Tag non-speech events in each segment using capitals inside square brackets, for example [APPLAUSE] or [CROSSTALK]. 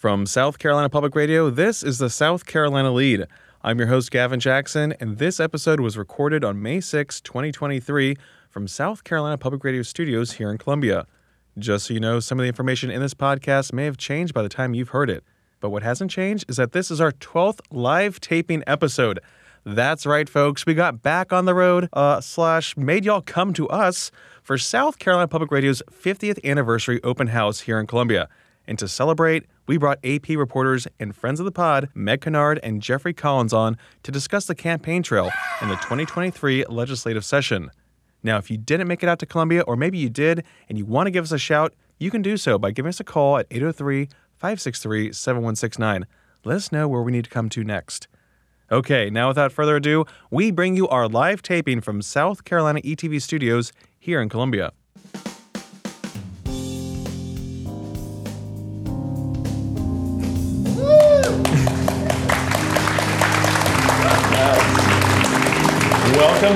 From South Carolina Public Radio, this is the South Carolina Lede. I'm your host, Gavin Jackson, and this episode was recorded on May 6, 2023, from South Carolina Public Radio studios here in Columbia. Just so you know, some of the information in this podcast may have changed by the time you've heard it. But what hasn't changed is that this is our 12th live taping episode. That's right, folks. We got back on the road, uh, slash, made y'all come to us for South Carolina Public Radio's 50th anniversary open house here in Columbia. And to celebrate, we brought AP reporters and friends of the pod, Meg Kinnard and Jeffrey Collins, on to discuss the campaign trail in the 2023 legislative session. Now, if you didn't make it out to Columbia, or maybe you did and you want to give us a shout, you can do so by giving us a call at 803 563 7169. Let us know where we need to come to next. Okay, now without further ado, we bring you our live taping from South Carolina ETV studios here in Columbia.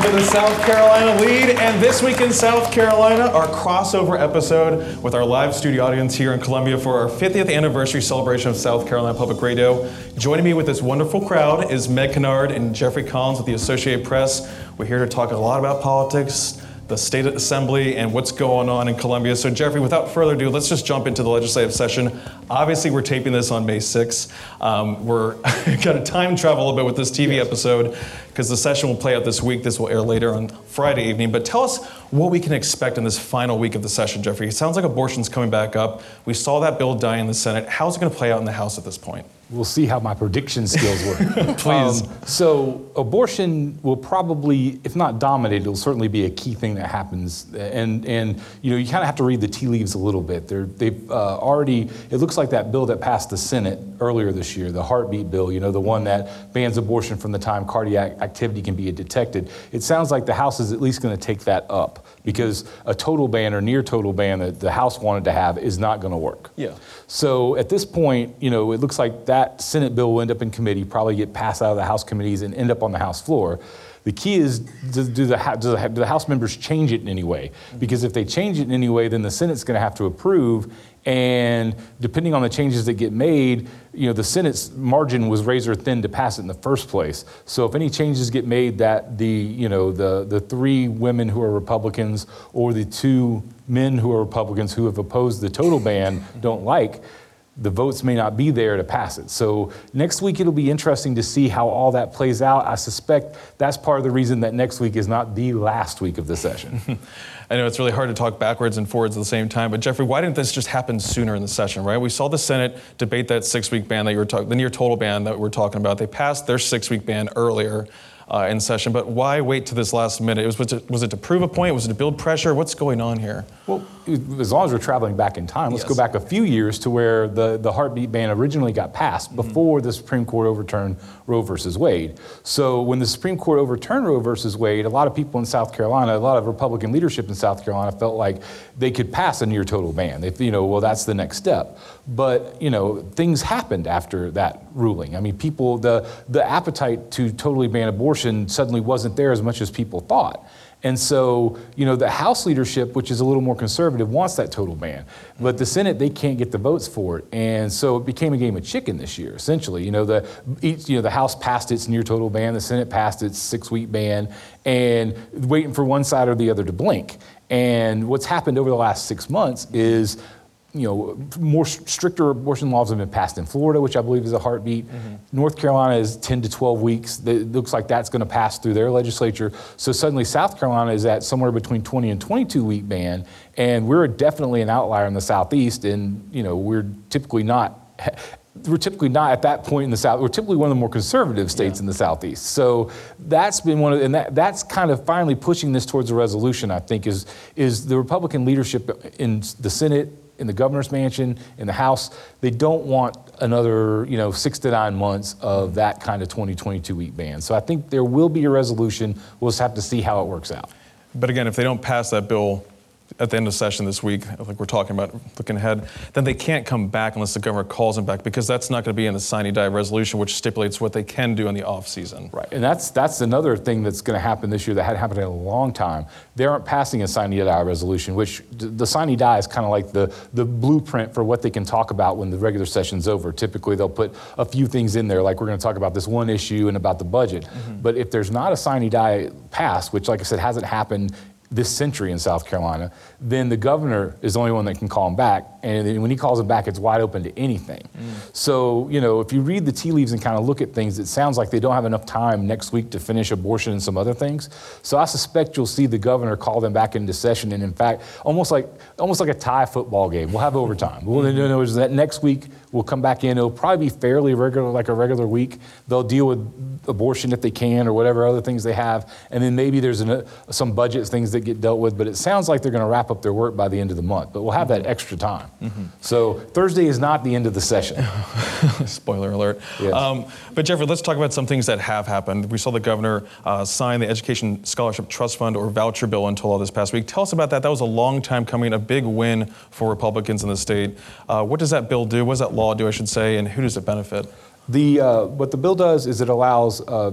To the South Carolina Lede, and this week in South Carolina, our crossover episode with our live studio audience here in Columbia for our 50th anniversary celebration of South Carolina Public Radio. Joining me with this wonderful crowd is Meg Kinnard and Jeffrey Collins with the Associated Press. We're here to talk a lot about politics, the state assembly, and what's going on in Columbia. So, Jeffrey, without further ado, let's just jump into the legislative session. Obviously, we're taping this on May 6th. Um, we're [LAUGHS] going to time travel a little bit with this TV episode because the session will play out this week. This will air later on Friday evening. But tell us what we can expect in this final week of the session, Jeffrey. It sounds like abortion's coming back up. We saw that bill die in the Senate. How's it going to play out in the House at this point? We'll see how my prediction skills work. [LAUGHS] Please. Um, so, abortion will probably, if not dominate, it'll certainly be a key thing that happens. And and you know, you kind of have to read the tea leaves a little bit. They're, they've uh, already. It looks like that bill that passed the Senate earlier this year, the heartbeat bill. You know, the one that bans abortion from the time cardiac activity can be detected. It sounds like the House is at least going to take that up because a total ban or near total ban that the House wanted to have is not going to work. Yeah. So at this point, you know, it looks like that Senate bill will end up in committee, probably get passed out of the House committees and end up on the House floor. The key is do, do, the, do, the, do the House members change it in any way? Because if they change it in any way, then the Senate's going to have to approve. And depending on the changes that get made, you know, the Senate's margin was razor thin to pass it in the first place. So if any changes get made that the, you know, the, the three women who are Republicans or the two men who are Republicans who have opposed the total ban don't like, the votes may not be there to pass it. So next week it'll be interesting to see how all that plays out. I suspect that's part of the reason that next week is not the last week of the session. [LAUGHS] I know it's really hard to talk backwards and forwards at the same time, but Jeffrey, why didn't this just happen sooner in the session, right? We saw the Senate debate that six week ban that you were talking, the near total ban that we're talking about. They passed their six week ban earlier. Uh, in session, but why wait to this last minute? It was, was, it, was it to prove a point? Was it to build pressure? What's going on here? Well, as long as we're traveling back in time, let's Yes. go back a few years to where the, the heartbeat ban originally got passed mm-hmm. before the Supreme Court overturned Roe versus Wade. So when the Supreme Court overturned Roe versus Wade, a lot of people in South Carolina, a lot of Republican leadership in South Carolina felt like they could pass a near total ban. They, you know, well, that's the next step. But you know, things happened after that ruling. I mean, people, the the appetite to totally ban abortion suddenly wasn't there as much as people thought. And so, you know, the House leadership, which is a little more conservative, wants that total ban. But the Senate, they can't get the votes for it. And so it became a game of chicken this year, essentially. You know, the, each, you know, the House passed its near total ban, the Senate passed its six week ban, and waiting for one side or the other to blink. And what's happened over the last six months is you know, more stricter abortion laws have been passed in Florida, which I believe is a heartbeat. Mm-hmm. North Carolina is 10 to 12 weeks. It looks like that's going to pass through their legislature. So suddenly South Carolina is at somewhere between 20 and 22 week ban, and we're definitely an outlier in the Southeast, and you know, we're typically not. [LAUGHS] We're typically not at that point in the South. We're typically one of the more conservative states in the Southeast. So that's been one of, and that, that's kind of finally pushing this towards a resolution. I think is is the Republican leadership in the Senate in the governor's mansion, in the House, they don't want another, you know, six to nine months of that kind of 2022 week ban. So I think there will be a resolution. We'll just have to see how it works out. But again, if they don't pass that bill at the end of session this week, like we're talking about, looking ahead, then they can't come back unless the governor calls them back because that's not going to be in the sine die resolution, which stipulates what they can do in the off season. Right, and that's that's another thing that's going to happen this year that hadn't happened in a long time. They aren't passing a sine die resolution, which the sine die is kind of like the the blueprint for what they can talk about when the regular session's over. Typically, they'll put a few things in there, like we're going to talk about this one issue and about the budget. Mm-hmm. But if there's not a sine die passed, which, like I said, hasn't happened this century in South Carolina, then the governor is the only one that can call him back. And when he calls him back, it's wide open to anything. Mm. So, you know, if you read the tea leaves and kind of look at things, it sounds like they don't have enough time next week to finish abortion and some other things. So I suspect you'll see the governor call them back into session. And in fact, almost like almost like a tie football game, we'll have overtime. We'll, mm-hmm. you that next week we'll come back in. It'll probably be fairly regular, like a regular week. They'll deal with abortion if they can or whatever other things they have. And then maybe there's an, uh, some budget things that get dealt with. But it sounds like they're going to wrap up their work by the end of the month, but we'll have that extra time. Mm-hmm. So Thursday is not the end of the session. [LAUGHS] Spoiler alert. Yes. Um, but Jeffrey, let's talk about some things that have happened. We saw the governor uh, sign the Education Scholarship Trust Fund or voucher bill into law this past week. Tell us about that. That was a long time coming, a big win for Republicans in the state. Uh, what does that bill do? What does that law do, I should say, and who does it benefit? The, uh, what the bill does is it allows uh,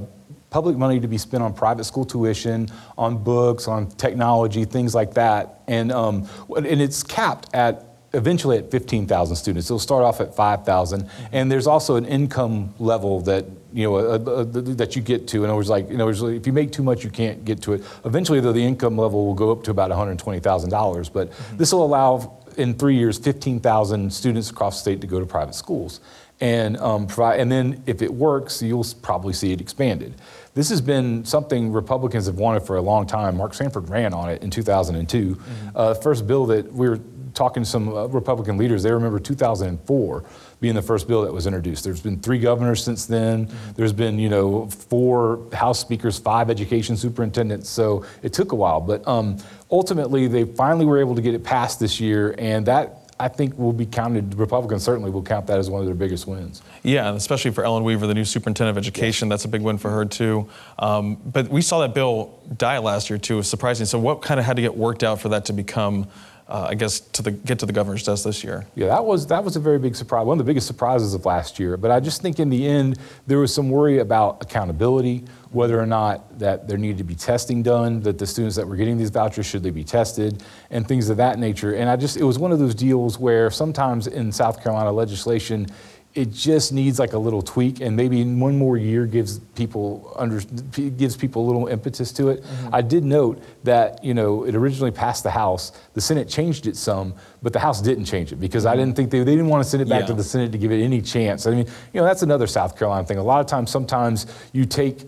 public money to be spent on private school tuition, on books, on technology, things like that. And, um, and it's capped at eventually at 15,000 students. It'll start off at 5,000. And there's also an income level that you know, a, a, a, that you get to. In other words, like, you know, if you make too much, you can't get to it. Eventually, though, the income level will go up to about $120,000. But mm-hmm. this will allow, in three years, 15,000 students across the state to go to private schools. And, um, provide, and then if it works, you'll probably see it expanded. This has been something Republicans have wanted for a long time. Mark Sanford ran on it in 2002. Mm-hmm. Uh, first bill that we were talking to some uh, Republican leaders, they remember 2004 being the first bill that was introduced. There's been three governors since then. Mm-hmm. There's been, you know, four House speakers, five education superintendents. So it took a while, but um, ultimately they finally were able to get it passed this year, and that I think will be counted, Republicans certainly will count that as one of their biggest wins. Yeah, especially for Ellen Weaver, the new superintendent of education. Yes. That's a big win for her, too. Um, but we saw that bill die last year, too. It was surprising. So, what kind of had to get worked out for that to become? Uh, I guess to the, get to the governor's desk this year. Yeah, that was that was a very big surprise. One of the biggest surprises of last year. But I just think in the end there was some worry about accountability, whether or not that there needed to be testing done, that the students that were getting these vouchers should they be tested, and things of that nature. And I just it was one of those deals where sometimes in South Carolina legislation it just needs like a little tweak and maybe one more year gives people under gives people a little impetus to it mm-hmm. i did note that you know it originally passed the house the senate changed it some but the house didn't change it because mm-hmm. i didn't think they, they didn't want to send it back yeah. to the senate to give it any chance i mean you know that's another south carolina thing a lot of times sometimes you take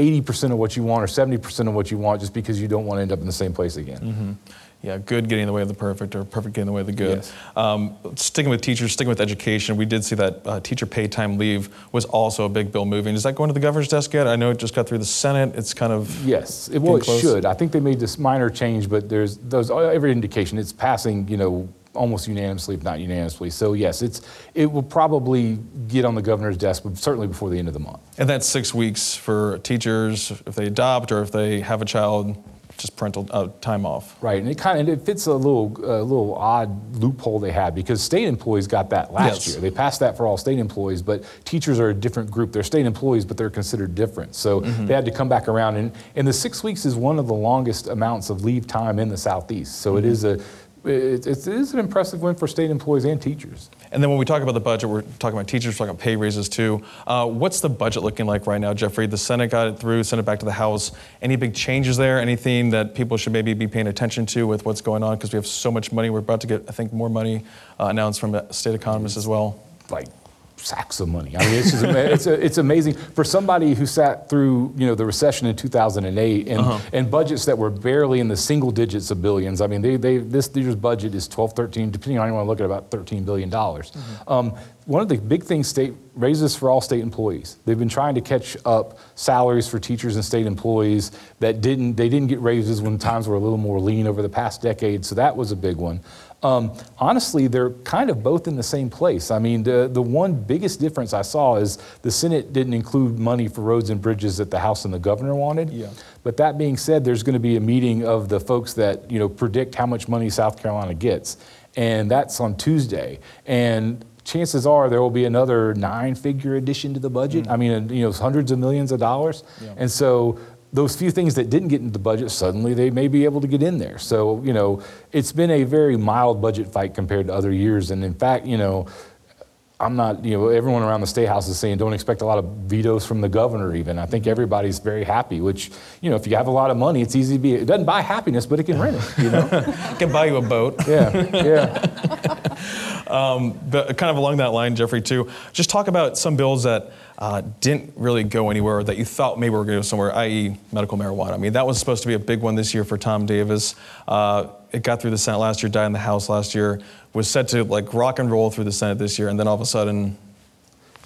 80% of what you want or 70% of what you want just because you don't want to end up in the same place again mm-hmm yeah, good getting in the way of the perfect or perfect getting in the way of the good. Yes. Um, sticking with teachers, sticking with education, we did see that uh, teacher paid time leave was also a big bill moving. Is that going to the governor's desk yet? I know it just got through the Senate. It's kind of yes, it, well, it should. I think they made this minor change, but there's those every indication it's passing. You know, almost unanimously, if not unanimously. So yes, it's it will probably get on the governor's desk, but certainly before the end of the month. And that's six weeks for teachers if they adopt or if they have a child just parental uh, time off. Right, and it kind of it fits a little a little odd loophole they had because state employees got that last yes. year. They passed that for all state employees, but teachers are a different group. They're state employees, but they're considered different. So mm-hmm. they had to come back around, and and the six weeks is one of the longest amounts of leave time in the southeast. So mm-hmm. it is a it, it is an impressive win for state employees and teachers. And then when we talk about the budget, we're talking about teachers, we're talking about pay raises too. Uh, what's the budget looking like right now, Jeffrey? The Senate got it through, sent it back to the House. Any big changes there? Anything that people should maybe be paying attention to with what's going on? Because we have so much money. We're about to get, I think, more money uh, announced from state economists as well. Like sacks of money. I mean, it's, just, it's, it's amazing for somebody who sat through you know the recession in 2008 and, uh-huh. and budgets that were barely in the single digits of billions. I mean, they, they this year's budget is 12, 13, depending on how you want to look at, about 13 billion dollars. Mm-hmm. Um, one of the big things state raises for all state employees. They've been trying to catch up salaries for teachers and state employees that didn't they didn't get raises when times were a little more lean over the past decade. So that was a big one. Um, honestly, they're kind of both in the same place. I mean, the, the one biggest difference I saw is the Senate didn't include money for roads and bridges that the House and the governor wanted. Yeah. But that being said, there's going to be a meeting of the folks that you know predict how much money South Carolina gets, and that's on Tuesday. And chances are there will be another nine-figure addition to the budget. I mean, you know, hundreds of millions of dollars. Yeah. And so those few things that didn't get into the budget, suddenly they may be able to get in there. So, you know, it's been a very mild budget fight compared to other years. And in fact, you know, I'm not, you know, everyone around the State House is saying don't expect a lot of vetoes from the governor, even. I think everybody's very happy, which, you know, if you have a lot of money, it's easy to be, it doesn't buy happiness, but it can rent it, you know? [LAUGHS] Can buy you a boat. yeah, yeah. [LAUGHS] But kind of along that line, Jeffrey, too, just talk about some bills that uh, didn't really go anywhere that you thought maybe were going to go somewhere, i.e., medical marijuana. I mean, that was supposed to be a big one this year for Tom Davis. Uh, it got through the Senate last year, died in the House last year, was set to like rock and roll through the Senate this year, and then all of a sudden,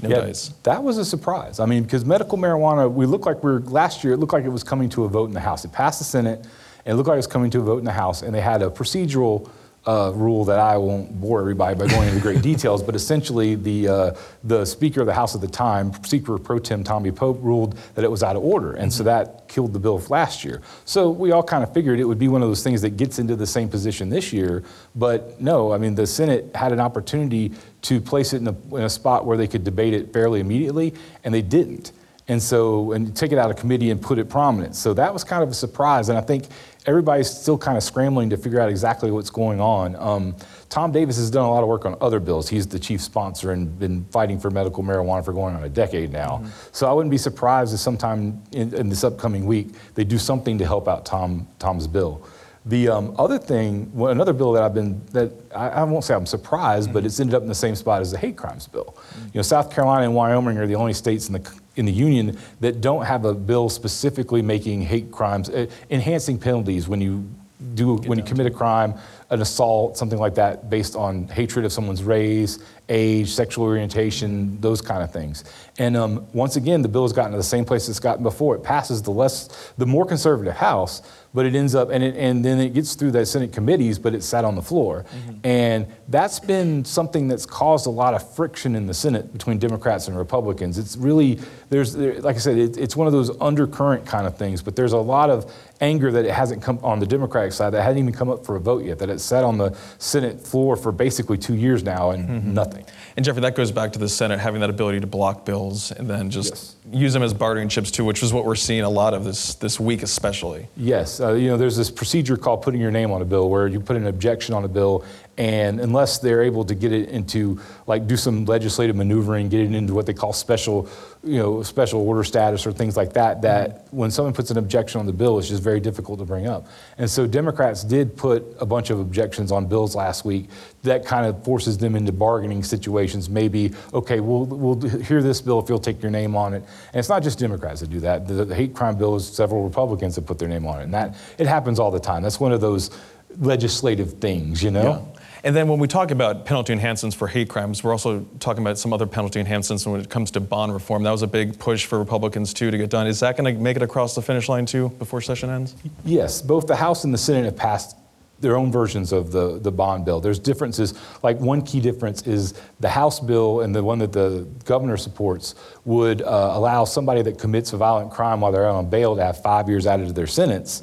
no Yeah, dice. that was a surprise. I mean, because medical marijuana, we looked like we were, last year, it looked like it was coming to a vote in the House. It passed the Senate, and it looked like it was coming to a vote in the House, and they had a procedural uh, rule that I won't bore everybody by going into great [LAUGHS] details, but essentially the, uh, the Speaker of the House at the time, Speaker Pro Tem Tommy Pope, ruled that it was out of order, and so that killed the bill last year. So we all kind of figured it would be one of those things that gets into the same position this year, but no, I mean, the Senate had an opportunity to place it in a, in a spot where they could debate it fairly immediately, and they didn't. And so, and take it out of committee and put it prominent. So that was kind of a surprise. And I think everybody's still kind of scrambling to figure out exactly what's going on. Um, Tom Davis has done a lot of work on other bills. He's the chief sponsor and been fighting for medical marijuana for going on a decade now. So I wouldn't be surprised if sometime in, in this upcoming week they do something to help out Tom, Tom's bill. The um, other thing, well, another bill that I've been, that I, I won't say I'm surprised, but it's ended up in the same spot as the hate crimes bill. You know, South Carolina and Wyoming are the only states in the, in the union that don't have a bill specifically making hate crimes, uh, enhancing penalties when you do, when you commit a crime, an assault, something like that, based on hatred of someone's race, age, sexual orientation, those kind of things. And um, once again, the bill has gotten to the same place it's gotten before. It passes the less, the more conservative House, but it ends up, and, it, and then it gets through the Senate committees, but it sat on the floor. And that's been something that's caused a lot of friction in the Senate between Democrats and Republicans. It's really, there's, there, like I said, it, it's one of those undercurrent kind of things, but there's a lot of anger that it hasn't come on the Democratic side that hadn't even come up for a vote yet, that it's sat on the Senate floor for basically two years now and nothing. And Jeffrey, that goes back to the Senate having that ability to block bills and then just Yes. use them as bartering chips too, which is what we're seeing a lot of this this week, especially. Yes, uh, you know, there's this procedure called putting your name on a bill where you put an objection on a bill, and unless they're able to get it into, like, do some legislative maneuvering, get it into what they call special, you know, special order status or things like that, that mm-hmm. when someone puts an objection on the bill, it's just very difficult to bring up. And so Democrats did put a bunch of objections on bills last week. That kind of forces them into bargaining situations. Maybe, okay, we'll, we'll hear this bill if you'll take your name on it. And it's not just Democrats that do that. The, the hate crime bill is several Republicans that put their name on it. And that, it happens all the time. That's one of those legislative things, you know? And then when we talk about penalty enhancements for hate crimes, we're also talking about some other penalty enhancements when it comes to bond reform. That was a big push for Republicans too to get done. Is that going to make it across the finish line too before session ends? Yes, both the House and the Senate have passed their own versions of the, the bond bill. There's differences, like one key difference is the House bill and the one that the governor supports would uh, allow somebody that commits a violent crime while they're out on bail to have five years added to their sentence.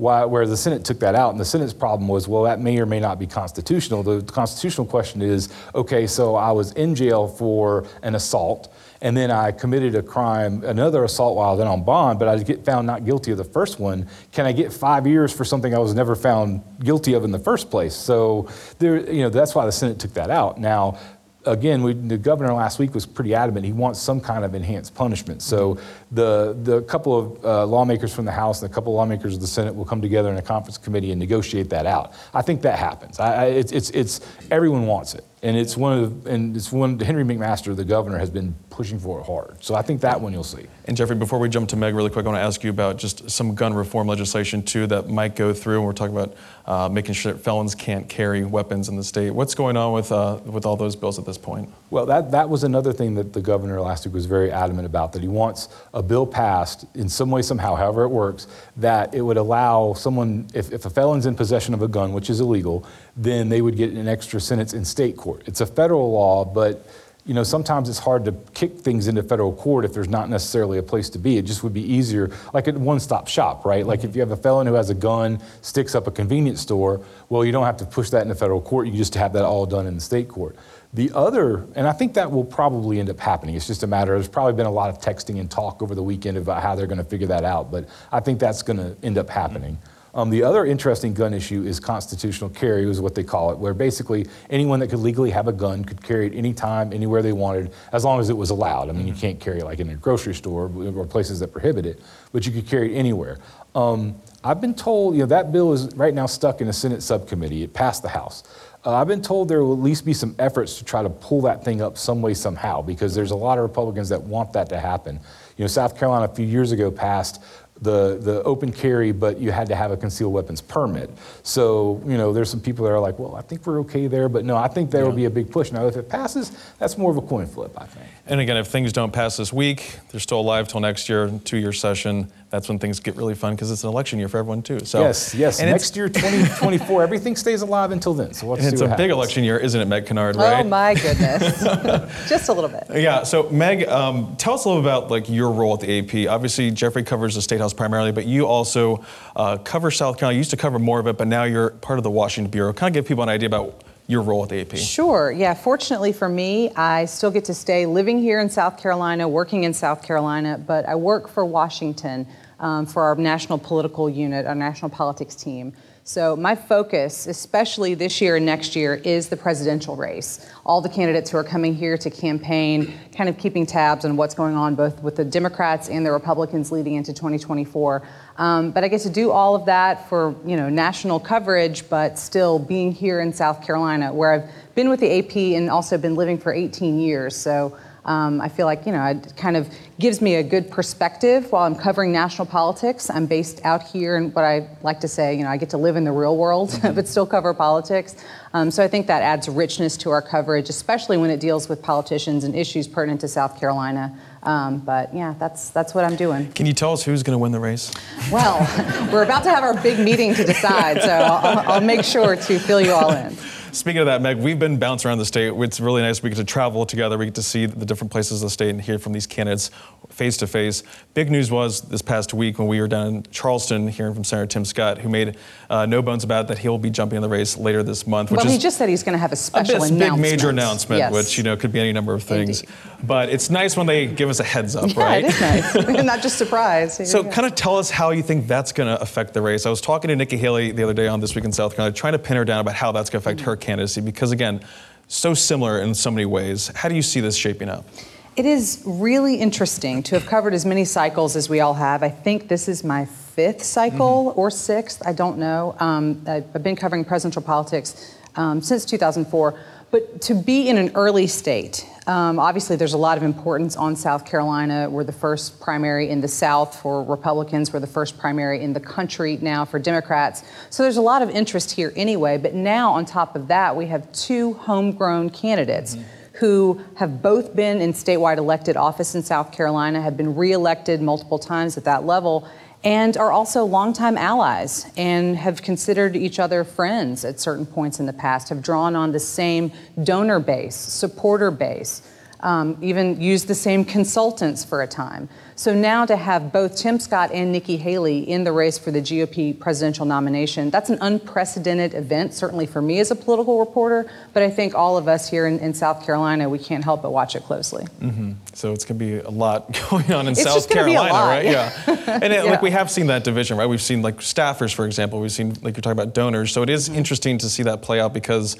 Why, where the Senate took that out, and the Senate's problem was, well, that may or may not be constitutional. The constitutional question is, okay, so I was in jail for an assault, and then I committed a crime, another assault while then on bond, but I get found not guilty of the first one. Can I get five years for something I was never found guilty of in the first place? So there, you know, that's why the Senate took that out. Now, again, we, the governor last week was pretty adamant. He wants some kind of enhanced punishment. So the the couple of uh, lawmakers from the House and a couple of lawmakers of the Senate will come together in a conference committee and negotiate that out. I think that happens. I, I, it's, it's, it's everyone wants it. And it's one of the, and it's one Henry McMaster, the governor, has been pushing for it hard. So I think that one you'll see. And Jeffrey, before we jump to Meg, really quick, I want to ask you about just some gun reform legislation too that might go through. And we're talking about uh, making sure that felons can't carry weapons in the state. What's going on with uh, with all those bills at this point? Well, that, that was another thing that the governor last week was very adamant about that he wants a bill passed in some way, somehow, however it works, that it would allow someone, if, if a felon's in possession of a gun, which is illegal, then they would get an extra sentence in state court. It's a federal law, but you know, sometimes it's hard to kick things into federal court if there's not necessarily a place to be. It just would be easier, like a one-stop shop, right? Like if mm-hmm. you have a felon who has a gun, sticks up a convenience store, well, you don't have to push that into federal court. You just have that all done in the state court. The other, and I think that will probably end up happening. It's just a matter. There's probably been a lot of texting and talk over the weekend about how they're going to figure that out, but I think that's going to end up happening. Um, the other interesting gun issue is constitutional carry, is what they call it, where basically anyone that could legally have a gun could carry it anytime, anywhere they wanted, as long as it was allowed. I mean, you can't carry it like in a grocery store or places that prohibit it, but you could carry it anywhere. Um, I've been told, you know, that bill is right now stuck in a Senate subcommittee. It passed the House. Uh, I've been told there will at least be some efforts to try to pull that thing up some way, somehow, because there's a lot of Republicans that want that to happen. You know, South Carolina a few years ago passed the, the open carry, but you had to have a concealed weapons permit. So, you know, there's some people that are like, well, I think we're okay there, but no, I think there yeah. will be a big push. Now, if it passes, that's more of a coin flip, I think. And again, if things don't pass this week, they're still alive till next year, two year session that's when things get really fun because it's an election year for everyone too. So yes, yes. And Next year, 2024, everything stays alive until then. So let's and it's a happens. big election year, isn't it, Meg Kinnard? Oh, right? Oh my goodness, [LAUGHS] just a little bit. Yeah. So Meg, um, tell us a little about like your role at the AP. Obviously, Jeffrey covers the state house primarily, but you also uh, cover South Carolina. You used to cover more of it, but now you're part of the Washington bureau. Kind of give people an idea about your role at the AP? Sure. Yeah. Fortunately for me, I still get to stay living here in South Carolina, working in South Carolina, but I work for Washington um, for our national political unit, our national politics team. So, my focus, especially this year and next year, is the presidential race. All the candidates who are coming here to campaign, kind of keeping tabs on what's going on both with the Democrats and the Republicans leading into 2024. Um, but I get to do all of that for you know national coverage, but still being here in South Carolina, where I've been with the AP and also been living for 18 years. So um, I feel like, you know, it kind of gives me a good perspective while I'm covering national politics. I'm based out here, and what I like to say, you know, I get to live in the real world, mm-hmm. [LAUGHS] but still cover politics. Um, so I think that adds richness to our coverage, especially when it deals with politicians and issues pertinent to South Carolina. Um, but yeah, that's that's what I'm doing. Can you tell us who's going to win the race? Well, [LAUGHS] we're about to have our big meeting to decide, so I'll, I'll make sure to fill you all in. Speaking of that, Meg, we've been bouncing around the state. It's really nice. We get to travel together. We get to see the different places of the state and hear from these candidates face to face. Big news was this past week when we were down in Charleston hearing from Senator Tim Scott, who made uh, no bones about that he'll be jumping in the race later this month. Which well, he just said he's going to have a special a big major announcement, yes. which you know could be any number of things. Indeed. But it's nice when they give us a heads up, yeah, right? it is nice. [LAUGHS] [LAUGHS] Not just surprise. Here so, kind of tell us how you think that's going to affect the race. I was talking to Nikki Haley the other day on This Week in South Carolina, trying to pin her down about how that's going to affect her candidacy because, again, so similar in so many ways. How do you see this shaping up? It is really interesting to have covered as many cycles as we all have. I think this is my fifth cycle mm-hmm. or sixth. I don't know. Um, I've been covering presidential politics um, since 2004. But to be in an early state, um, obviously there's a lot of importance on South Carolina. We're the first primary in the South for Republicans. We're the first primary in the country now for Democrats. So there's a lot of interest here anyway. But now, on top of that, we have two homegrown candidates. Mm-hmm who have both been in statewide elected office in South Carolina, have been reelected multiple times at that level, and are also longtime allies and have considered each other friends at certain points in the past, have drawn on the same donor base, supporter base, um, even used the same consultants for a time. So now to have both Tim Scott and Nikki Haley in the race for the GOP presidential nomination, that's an unprecedented event, certainly for me as a political reporter, but I think all of us here in, in South Carolina, we can't help but watch it closely. Mm-hmm. So it's going to be a lot [LAUGHS] going on in it's South Carolina, right? Yeah. and [LAUGHS] it, yeah. like we have seen that division, right? We've seen like staffers, for example. We've seen like you're talking about donors. So it is mm-hmm. interesting to see that play out because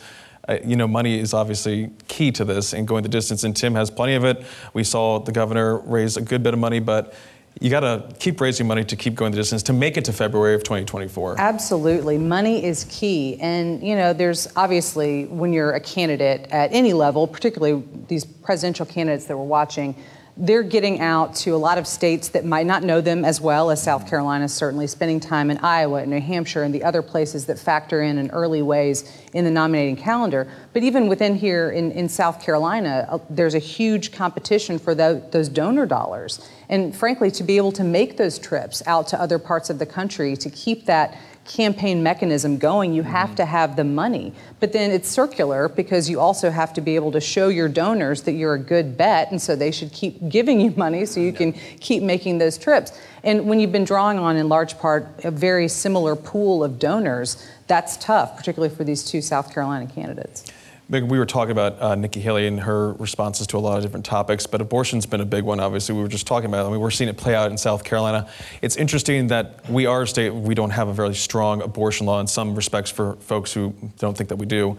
uh, you know, money is obviously key to this and going the distance, and Tim has plenty of it. We saw the governor raise a good bit of money, but you got to keep raising money to keep going the distance to make it to February of 2024. Absolutely. Money is key. And, you know, there's obviously, when you're a candidate at any level, particularly these presidential candidates that we're watching, they're getting out to a lot of states that might not know them as well as South Carolina, certainly spending time in Iowa and New Hampshire and the other places that factor in in early ways in the nominating calendar. But even within here in, in South Carolina, uh, there's a huge competition for the, those donor dollars. And frankly, to be able to make those trips out to other parts of the country to keep that campaign mechanism going, you have mm-hmm. to have the money. But then it's circular because you also have to be able to show your donors that you're a good bet, and so they should keep giving you money so you can keep making those trips. And when you've been drawing on, in large part, a very similar pool of donors, that's tough, particularly for these two South Carolina candidates. We were talking about uh, Nikki Haley and her responses to a lot of different topics, but abortion's been a big one. Obviously, we were just talking about it. I mean, we're seeing it play out in South Carolina. It's interesting that we are a state we don't have a very strong abortion law in some respects for folks who don't think that we do.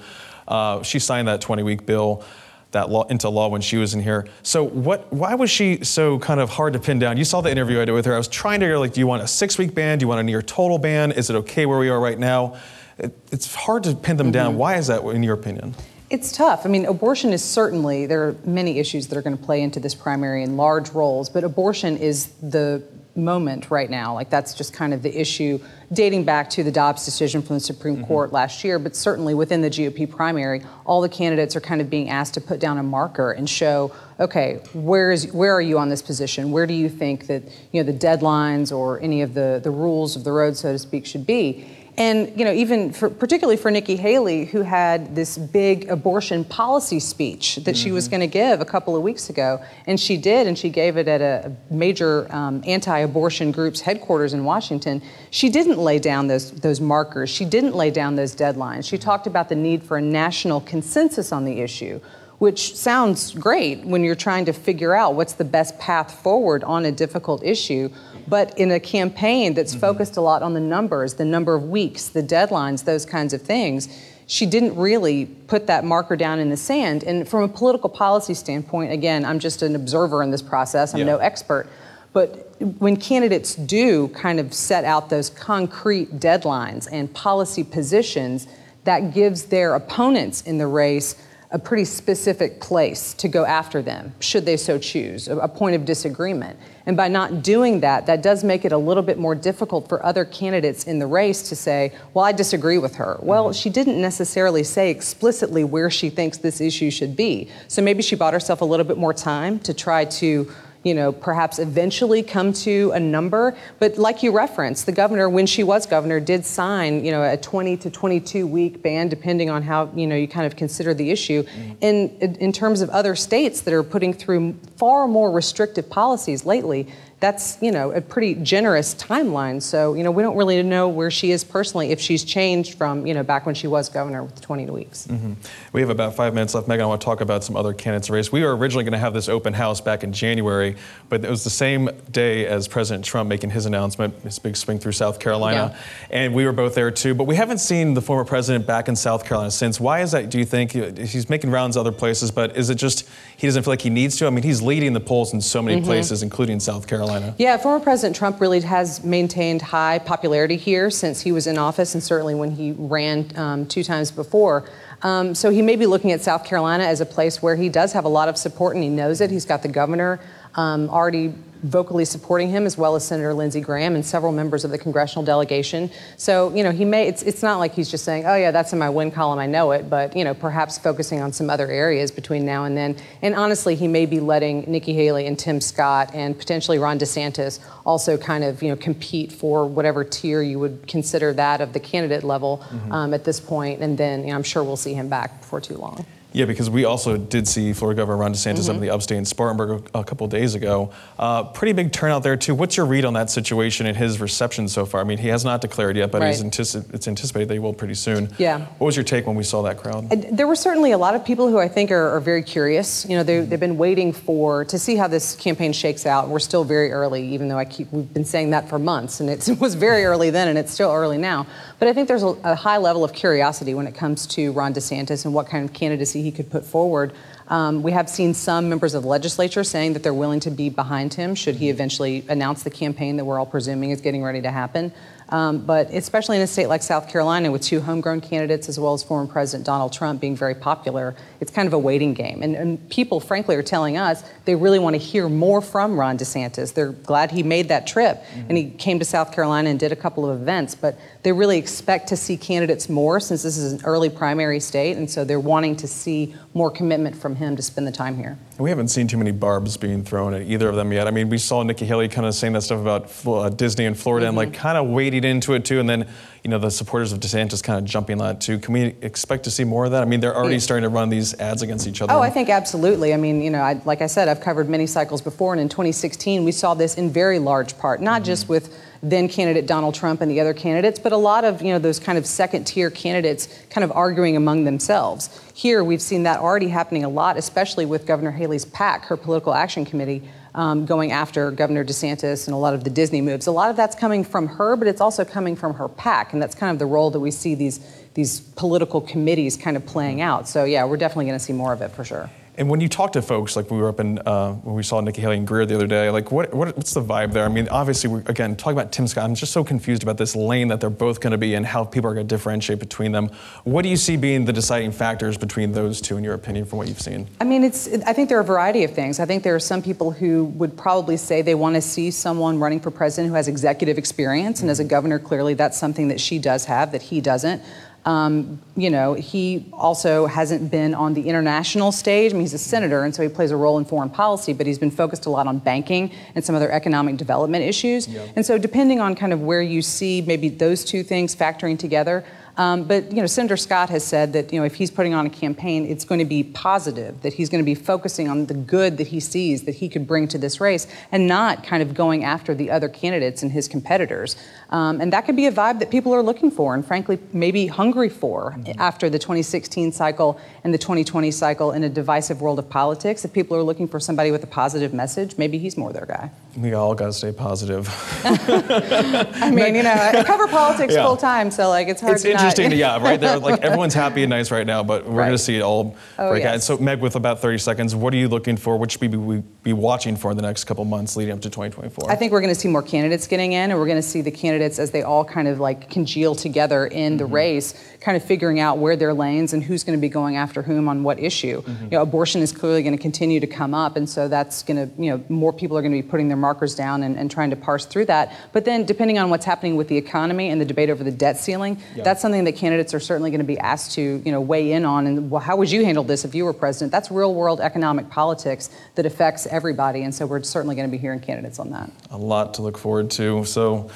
Uh, she signed that 20-week bill that law into law when she was in here. So what? Why was she so kind of hard to pin down? You saw the interview I did with her. I was trying to hear like, do you want a six-week ban? Do you want a near total ban? Is it okay where we are right now? It, it's hard to pin them mm-hmm. down. Why is that, in your opinion? It's tough. I mean, abortion is certainly, there are many issues that are going to play into this primary in large roles, but abortion is the moment right now. Like, that's just kind of the issue dating back to the Dobbs decision from the Supreme mm-hmm. Court last year, but certainly within the GOP primary, all the candidates are kind of being asked to put down a marker and show, okay, where is where are you on this position? Where do you think that you know the deadlines or any of the the rules of the road, so to speak, should be? And you know, even for, particularly for Nikki Haley, who had this big abortion policy speech that mm-hmm. she was mm-hmm. going to give a couple of weeks ago, and she did, and she gave it at a major um, anti-abortion group's headquarters in Washington. She didn't lay down those those markers. She didn't lay down those deadlines. She talked about the need for a national consensus on the issue which sounds great when you're trying to figure out what's the best path forward on a difficult issue. But in a campaign that's mm-hmm. focused a lot on the numbers, the number of weeks, the deadlines, those kinds of things, she didn't really put that marker down in the sand. And from a political policy standpoint, again, I'm just an observer in this process, I'm yeah. no expert. But when candidates do kind of set out those concrete deadlines and policy positions, that gives their opponents in the race a pretty specific place to go after them, should they so choose, a, point of disagreement. And by not doing that, that does make it a little bit more difficult for other candidates in the race to say, well, I disagree with her. Well, mm-hmm. she didn't necessarily say explicitly where she thinks this issue should be. So maybe she bought herself a little bit more time to try to you know, perhaps eventually come to a number. But like you referenced, the governor, when she was governor, did sign, you know, a 20 to 22 week ban, depending on how, you know, you kind of consider the issue. Mm-hmm. In, in terms of other states that are putting through far more restrictive policies lately, that's you know a pretty generous timeline. So you know we don't really know where she is personally if she's changed from you know back when she was governor with 20 weeks. Mm-hmm. We have about five minutes left. Megan, I want to talk about some other candidates race. We were originally going to have this open house back in January, but it was the same day as President Trump making his announcement, his big swing through South Carolina, yeah. and we were both there too. But we haven't seen the former president back in South Carolina since. Why is that? Do you think he's making rounds other places, but is it just he doesn't feel like he needs to? I mean, he's leading the polls in so many mm-hmm. places, including South Carolina. Carolina. Yeah, former President Trump really has maintained high popularity here since he was in office, and certainly when he ran um, two times before. Um, so he may be looking at South Carolina as a place where he does have a lot of support, and he knows it. He's got the governor um, already vocally supporting him, as well as Senator Lindsey Graham and several members of the congressional delegation. So, you know, he may, it's, it's not like he's just saying, oh, yeah, that's in my win column, I know it, but, you know, perhaps focusing on some other areas between now and then. And honestly, he may be letting Nikki Haley and Tim Scott and potentially Ron DeSantis also kind of, you know, compete for whatever tier you would consider that of the candidate level mm-hmm. um, at this point. And then you know, I'm sure we'll see him back before too long. Yeah, because we also did see Florida Governor Ron DeSantis mm-hmm. up in the upstate in Spartanburg a, a couple days ago. Uh, pretty big turnout there too. What's your read on that situation and his reception so far? I mean, he has not declared yet, but right. antici- it's anticipated that he will pretty soon. Yeah. What was your take when we saw that crowd? there were certainly a lot of people who I think are, are very curious. You know, they, have been waiting for to see how this campaign shakes out. We're still very early, even though I keep we've been saying that for months, and [LAUGHS] it was very early then, and it's still early now. But I think there's a, a high level of curiosity when it comes to Ron DeSantis and what kind of candidacy he could put forward. Um, we have seen some members of the legislature saying that they're willing to be behind him should he eventually announce the campaign that we're all presuming is getting ready to happen. Um, but especially in a state like South Carolina, with two homegrown candidates as well as former President Donald Trump being very popular, it's kind of a waiting game. And, and people, frankly, are telling us they really want to hear more from Ron DeSantis. They're glad he made that trip mm-hmm. and he came to South Carolina and did a couple of events, but they really expect to see candidates more since this is an early primary state. And so they're wanting to see more commitment from him to spend the time here. We haven't seen too many barbs being thrown at either of them yet. I mean, we saw Nikki Haley kind of saying that stuff about uh, Disney and Florida mm-hmm. and like kind of wading into it too. And then, you know, the supporters of DeSantis kind of jumping on that too. Can we expect to see more of that? I mean, they're already starting to run these ads against each other. Oh, I think absolutely. I mean, you know, I, like I said, I've covered many cycles before. And in 2016, we saw this in very large part, not mm-hmm. just with then candidate Donald Trump and the other candidates, but a lot of you know those kind of second tier candidates kind of arguing among themselves. Here we've seen that already happening a lot, especially with Governor Haley's PAC, her political action committee. Um, going after Governor DeSantis and a lot of the Disney moves. A lot of that's coming from her, but it's also coming from her PAC, and that's kind of the role that we see these these political committees kind of playing out. So yeah, we're definitely going to see more of it for sure. And when you talk to folks, like we were up in, uh, when we saw Nikki Haley and Greer the other day, like what, what, what's the vibe there? I mean, obviously, we're, again, talking about Tim Scott, I'm just so confused about this lane that they're both going to be in, how people are going to differentiate between them. What do you see being the deciding factors between those two, in your opinion, from what you've seen? I mean, it's, I think there are a variety of things. I think there are some people who would probably say they want to see someone running for president who has executive experience, and as a governor, clearly that's something that she does have that he doesn't. Um, you know, he also hasn't been on the international stage. I mean, he's a senator, and so he plays a role in foreign policy, but he's been focused a lot on banking and some other economic development issues. Yep. And so, depending on kind of where you see maybe those two things factoring together, um, but you know, Senator Scott has said that you know if he's putting on a campaign, it's going to be positive. That he's going to be focusing on the good that he sees that he could bring to this race, and not kind of going after the other candidates and his competitors. Um, and that could be a vibe that people are looking for, and frankly, maybe hungry for mm-hmm. after the 2016 cycle and the 2020 cycle in a divisive world of politics. If people are looking for somebody with a positive message, maybe he's more their guy. We all got to stay positive. [LAUGHS] I mean, you know, I cover politics yeah. full time, so like it's hard. It's to interesting, not... [LAUGHS] yeah, right there. Like everyone's happy and nice right now, but we're right. going to see it all oh, break yes. out. So, Meg, with about 30 seconds, what are you looking for? What should we be watching for in the next couple months leading up to 2024? I think we're going to see more candidates getting in, and we're going to see the candidates as they all kind of like congeal together in mm-hmm. the race, kind of figuring out where their lanes and who's going to be going after whom on what issue. Mm-hmm. You know, abortion is clearly going to continue to come up, and so that's going to, you know, more people are going to be putting their markers down and, and trying to parse through that. But then, depending on what's happening with the economy and the debate over the debt ceiling, yeah. that's something that candidates are certainly going to be asked to, you know, weigh in on. And well, how would you handle this if you were president? That's real world economic politics that affects everybody, and so we're certainly going to be hearing candidates on that. A lot to look forward to. So.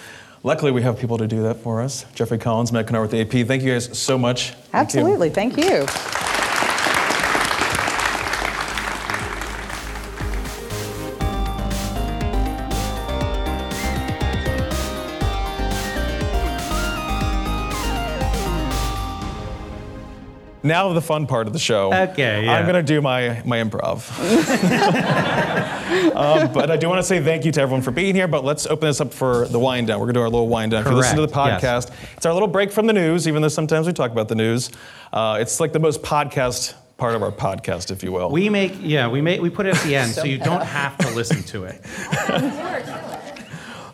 Luckily, we have people to do that for us. Jeffrey Collins, Meg Kinnard with the AP. Thank you guys so much. Absolutely. Thank you. Thank you. Now the fun part of the show. Okay, yeah. I'm going to do my, my improv. [LAUGHS] um, but I do want to say thank you to everyone for being here, but let's open this up for the wind down. We're going to do our little wind down. Correct. If you listen to the podcast, yes. it's our little break from the news, even though sometimes we talk about the news. Uh, it's like the most podcast part of our podcast, if you will. We make, yeah, we make, we put it at the end so you [LAUGHS] don't have to listen to it.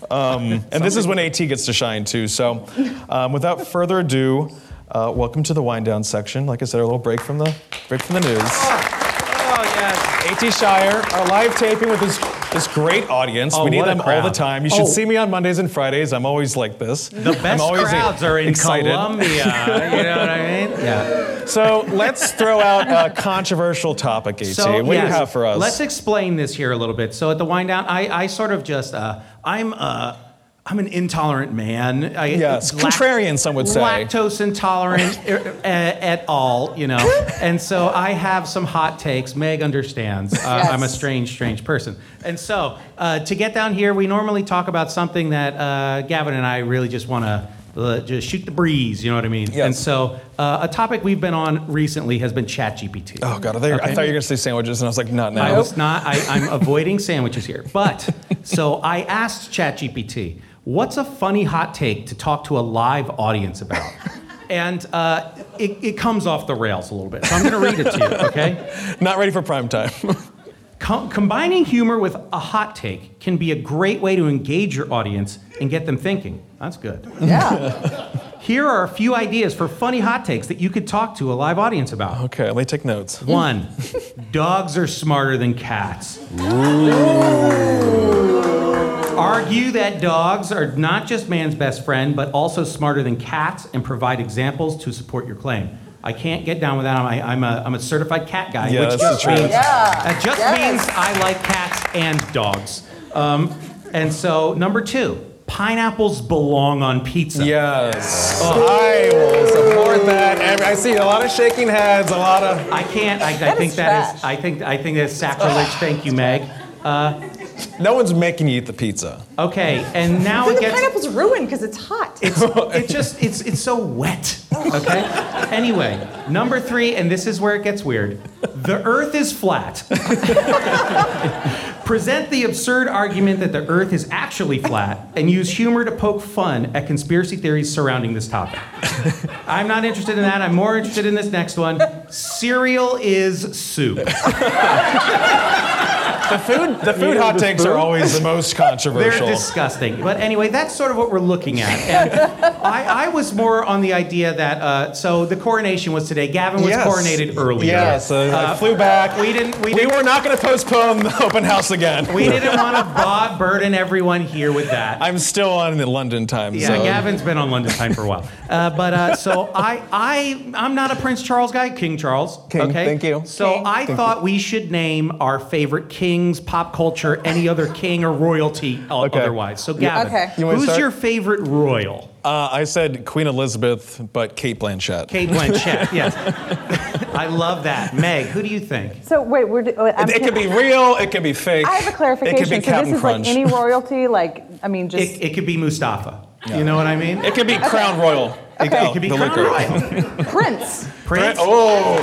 Um, and this is when AT gets to shine too. So, um, without further ado, uh, welcome to the wind down section. Like I said, a little break from the break from the news. Oh, oh yes. AT Shire, our live taping with this this great audience. Oh, we need them all the time. You should oh. see me on Mondays and Fridays. I'm always like this. The best crowds are in excited. Columbia. you know what I mean? Yeah. So let's throw out a controversial topic, AT. So, what yes, do you have for us? Let's explain this here a little bit. So at the wind down, I, I sort of just uh, I'm. Uh, I'm an intolerant man. I, yes, lact- contrarian, some would say. Lactose intolerant [LAUGHS] at, all, you know. and so I have some hot takes. Meg understands. Uh, yes. I'm a strange, strange person. And so uh, to get down here, we normally talk about something that uh, Gavin and I really just want to. Uh, just shoot the breeze, you know what I mean? Yes. And so, uh, a topic we've been on recently has been ChatGPT. Oh God, I thought, okay. I thought you were going to say sandwiches, and I was like, not now. I was not. I, I'm avoiding sandwiches here. But [LAUGHS] so I asked ChatGPT, What's a funny hot take to talk to a live audience about? [LAUGHS] and uh, it, it comes off the rails a little bit. So I'm going to read it to you, okay? [LAUGHS] Not ready for prime time. [LAUGHS] Com- combining humor with a hot take can be a great way to engage your audience and get them thinking. That's good. Yeah. Here are a few ideas for funny hot takes that you could talk to a live audience about. okay, let me take notes. One, dogs are smarter than cats. Argue that dogs are not just man's best friend, but also smarter than cats and provide examples to support your claim. I can't get down with that. I'm, I, I'm, a, I'm a certified cat guy, Yeah, which that's just the means, Yeah. that just Yes. means I like cats and dogs. Um, and so, number two, pineapples belong on pizza. Yes. I will support that. I see a lot of shaking heads, a lot of. I can't. I, I That think is that is. trash. I think. I think that's sacrilege. Thank you, Meg. No one's making you eat the pizza. Okay, and [LAUGHS] now it the gets. pineapple's ruined because it's hot. It's [LAUGHS] it just it's it's so wet. Okay. Anyway, number three, and this is where it gets weird. The Earth is flat. [LAUGHS] Present the absurd argument that the Earth is actually flat, and use humor to poke fun at conspiracy theories surrounding this topic. [LAUGHS] I'm not interested in that. I'm more interested in this next one. Cereal is soup. [LAUGHS] The food, the food hot takes are always the most controversial. They're disgusting. But anyway, that's sort of what we're looking at. And I, I was more on the idea that, uh, so the coronation was today. Gavin was Yes. coronated earlier. Yes, uh, I flew back. we didn't- we We, didn't- were not going to postpone the open house again. We didn't want to bod- burden everyone here with that. I'm still on the London time yeah, zone. Gavin's been on London time for a while. [LAUGHS] Uh, but uh, so I, I, I'm not a Prince Charles guy. King Charles. King, okay. thank you. So King. I thought we should name our favorite kings, pop culture, any other king or royalty Okay. otherwise. So Gavin, Okay. You who's start? your favorite royal? Uh, I said Queen Elizabeth, but Cate Blanchett. Cate Blanchett. [LAUGHS] yes. I love that. Meg, who do you think? So wait, we're. wait, I'm It, it could be real. It could be fake. I have a clarification. It could be so Captain this is Crunch. like any royalty, like I mean, just It, it could be Mustafa. You know what I mean? it could be Crown Royal. It, could- it could be the Crown liquor. Royal. Prince. Prince. Oh,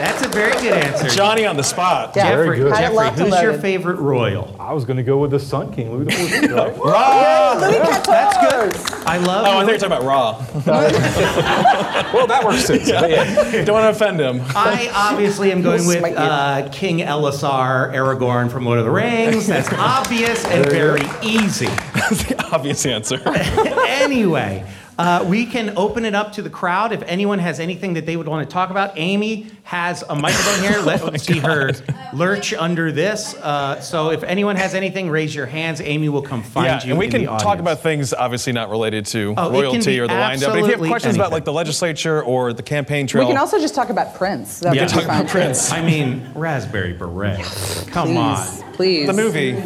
That's a very good answer. Johnny on the spot. Yeah. Jeffrey, good. Had Jeffrey who's your loaded. favorite royal? I was going to go with the Sun King, Louis XIV. Right? That's good. I love. Oh, I thought you were talking about Ra. [LAUGHS] well, that works too. So, [LAUGHS] yeah. Don't want to offend him. I obviously am going with uh, King Elessar Aragorn from Lord of the Rings. That's [LAUGHS] obvious and very easy. That's the obvious answer. anyway, uh, we can open it up to the crowd. If anyone has anything that they would want to talk about, Amy has a microphone here. [LAUGHS] Let's see her lurch under this. Uh, so if anyone has anything, raise your hands. Amy will come find yeah, you. and we in can the talk about things obviously not related to Oh, royalty or the wind up. But if you have absolutely questions about like the legislature or the campaign trail, We can also just talk about Prince. That we would can talk about Prince, I mean, raspberry beret. Come Please, on. please. the movie.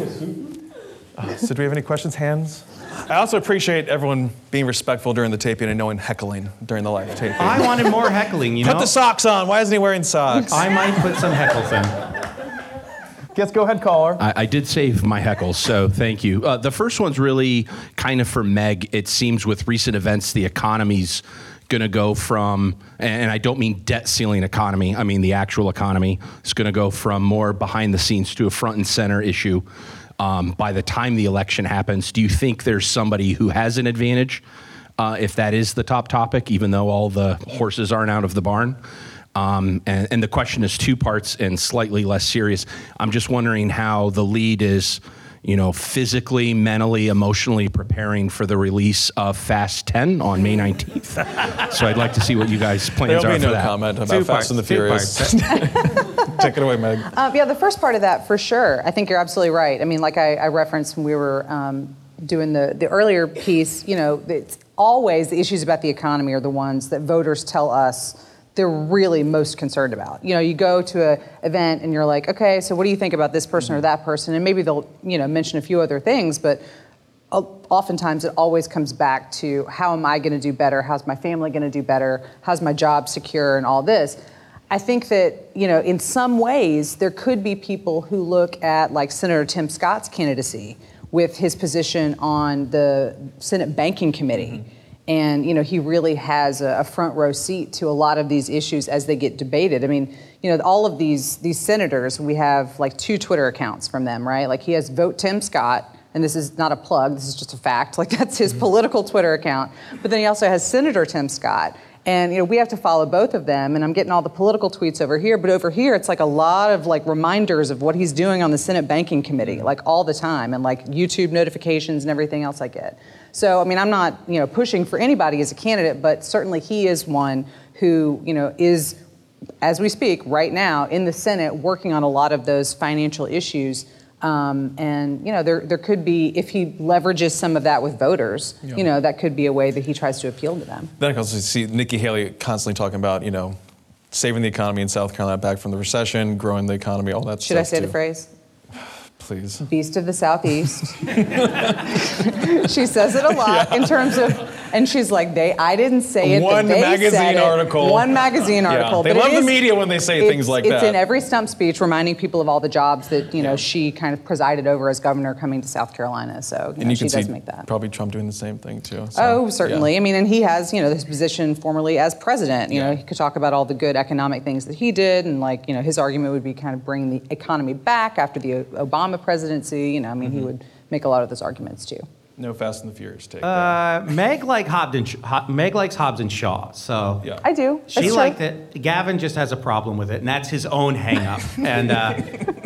Uh, so do we have any questions? Hands. I also appreciate everyone being respectful during the taping and no one heckling during the live taping. I wanted more heckling. You know, Put the socks on. Why isn't he wearing socks? I might put some heckles in. Guess go ahead, caller. I, I did save my heckles, so thank you. Uh, the first one's really kind of for Meg. It seems with recent events, the economy's going to go from, and I don't mean debt ceiling economy, I mean the actual economy. It's going to go from more behind the scenes to a front and center issue. Um, by the time the election happens, do you think there's somebody who has an advantage uh, if that is the top topic, even though all the horses aren't out of the barn? Um, and, and the question is two parts and slightly less serious. I'm just wondering how the Lede is, you know, physically, mentally, emotionally preparing for the release of Fast 10 on May 19th. so I'd like to see what you guys' plans There'll are be for no that. comment about Two Fast and the Furious. [LAUGHS] [LAUGHS] Take it away, Meg. Um, yeah, the first part of that for sure. I think you're absolutely right. I mean, like I, I referenced when we were um, doing the the earlier piece. You know, it's always the issues about the economy are the ones that voters tell us they're really most concerned about. You know, you go to an event and you're like, okay, so what do you think about this person or that person? And maybe they'll you know mention a few other things, but oftentimes it always comes back to how am I going to do better? How's my family going to do better? How's my job secure and all this? I think that, you know, in some ways, there could be people who look at like Senator Tim Scott's candidacy with his position on the Senate Banking Committee. And, you know, he really has a, front row seat to a lot of these issues as they get debated. I mean, you know, all of these these senators, we have like two Twitter accounts from them, right? Like he has Vote Tim Scott, and this is not a plug, this is just a fact. [LAUGHS] Like that's his mm-hmm. political Twitter account. But then he also has Senator Tim Scott. And you know, we have to follow both of them, and I'm getting all the political tweets over here, but over here it's like a lot of like reminders of what he's doing on the Senate Banking Committee, like all the time, and like YouTube notifications and everything else I get. So I mean, I'm not you know pushing for anybody as a candidate, but certainly he is one who you know is, as we speak right now in the Senate, working on a lot of those financial issues. Um, and you know, there there could be if he leverages some of that with voters, you know, that could be a way that he tries to appeal to them. Then I can also see Nikki Haley constantly talking about, you know, saving the economy in South Carolina back from the recession, growing the economy, all that stuff. Should. I say too. the phrase? Please. Beast of the Southeast. [LAUGHS] she says it a lot in terms of, and she's like, they. I didn't say it. One they magazine said it. article. One magazine article. they but it love the media when they say things like it's that. It's in every stump speech, reminding people of all the jobs that you know she kind of presided over as governor coming to South Carolina. So you And know, you she does make that. probably Trump doing the same thing too. so, Oh, certainly. yeah. I mean, and he has, you know, his position formerly as president. You know, he could talk about all the good economic things that he did, and like, you know, his argument would be kind of bringing the economy back after the O- Obama presidency. You know, I mean, Mm-hmm. he would make a lot of those arguments too. No Fast and the Furious take. Uh, Meg like Hobbs Sh- Ho- Meg likes Hobbs and Shaw, so Yeah. I do. She true. liked it. Gavin just has a problem with it, and that's his own hang-up. [LAUGHS] and uh,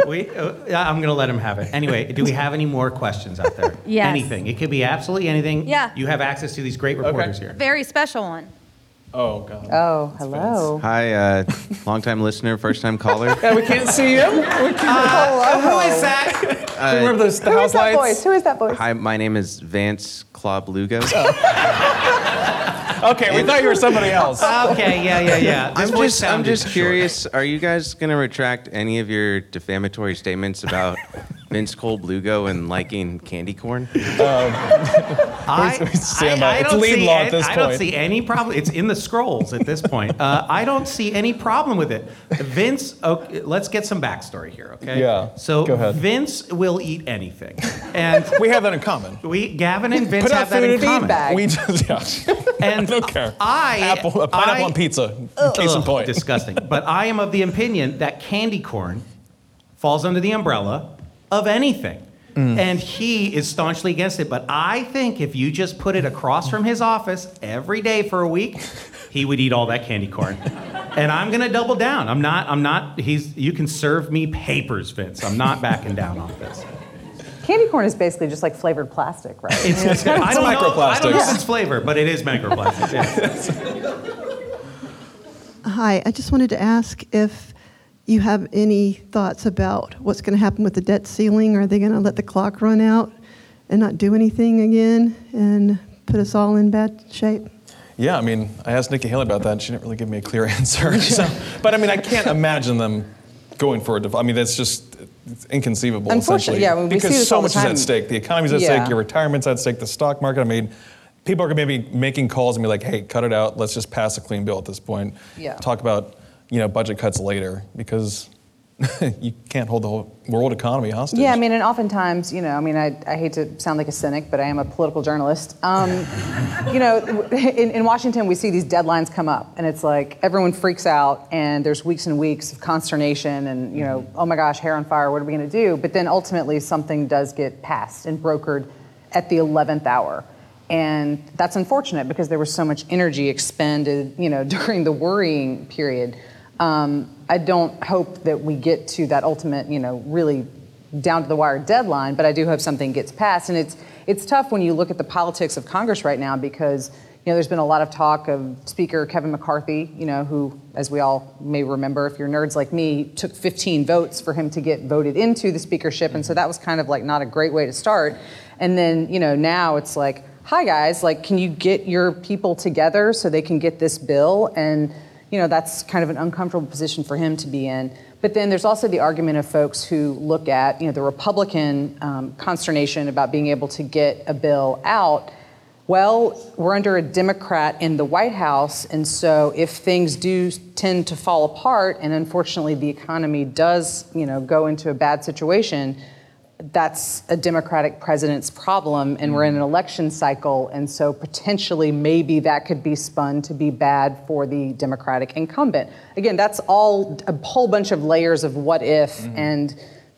we, uh, I'm going to let him have it. Anyway, do we have any more questions out there? [LAUGHS] Yes. Anything. It could be absolutely anything. Yeah. You have access to these great reporters here. Very special one. Oh God. Oh, hello. Hi, uh, longtime listener, first time caller. [LAUGHS] Yeah, we can't see you. We can't. Uh, who is that? Remember those the Who house is that lights? voice? Who is that voice? Hi, my name is Vance Kolb Lugo. [LAUGHS] Okay, we thought you were somebody else. okay, yeah, yeah, yeah. This I'm just, I'm sounded just short. curious. Are you guys gonna retract any of your defamatory statements about Vince Kolb Lugo and liking candy corn? I, [LAUGHS] I- I don't see law at an- this I don't see any problem. It's in the scrolls at this point. Uh, I don't see any problem with it. Vince, okay, let's get some backstory here, okay? Yeah, So go ahead. Vince will eat anything, and [LAUGHS] we have that in common. we, Gavin and Vince Put have that in food. common. Feedback. We just yeah. [LAUGHS] And I don't care. I Apple, a pineapple I- on pizza. Case in Ugh, point. Disgusting. But I am of the opinion that candy corn falls under the umbrella of anything. Mm. And he is staunchly against it. But I think if you just put it across from his office every day for a week, he would eat all that candy corn. [LAUGHS] And I'm gonna double down. I'm not, I'm not, he's you can serve me papers, Vince. I'm not backing down on this. Candy corn is basically just like flavored plastic, right? It's, [LAUGHS] I, don't know, I don't know if it's flavor, but it is microplastics. Yeah. Hi, I just wanted to ask if you have any thoughts about what's going to happen with the debt ceiling. Are they going to let the clock run out and not do anything again and put us all in bad shape? Yeah, I mean, I asked Nikki Haley about that, and she didn't really give me a clear [LAUGHS] answer. So, but I mean, I can't imagine them going for it. I mean, that's just inconceivable. Unfortunately, essentially, yeah, we see because this so all the much is at stake. The economy's at Yeah. stake. Your retirement's at stake. The stock market. I mean, people are going to be making calls and be like, "Hey, cut it out. Let's just pass a clean bill at this point. Yeah. Talk about you know budget cuts later because [LAUGHS] you can't hold the whole world economy hostage." Yeah, I mean, and oftentimes, you know, I mean, I, I hate to sound like a cynic, but I am a political journalist. Um, [LAUGHS] you know, [LAUGHS] in, in Washington, we see these deadlines come up, and it's like everyone freaks out, and there's weeks and weeks of consternation, and, you know, oh my gosh, hair on fire, what are we going to do? But then ultimately, something does get passed and brokered at the 11th hour. And that's unfortunate because there was so much energy expended, you know, during the worrying period. Um, I don't hope that we get to that ultimate, you know, really down to the wire deadline, but I do hope something gets passed. And it's it's tough when you look at the politics of Congress right now because you know there's been a lot of talk of Speaker Kevin McCarthy, you know, who, as we all may remember, if you're nerds like me, took 15 votes for him to get voted into the speakership, and so that was kind of like not a great way to start. And then you know now it's like, hi guys, like can you get your people together so they can get this bill and you know, that's kind of an uncomfortable position for him to be in. But then there's also the argument of folks who look at, you know, the Republican um, consternation about being able to get a bill out. Well, we're under a Democrat in the White House, and so if things do tend to fall apart, and unfortunately the economy does, you know, go into a bad situation, that's a Democratic president's problem, and we're in an election cycle, and so potentially maybe that could be spun to be bad for the Democratic incumbent. Again, that's all a whole bunch of layers of what if, and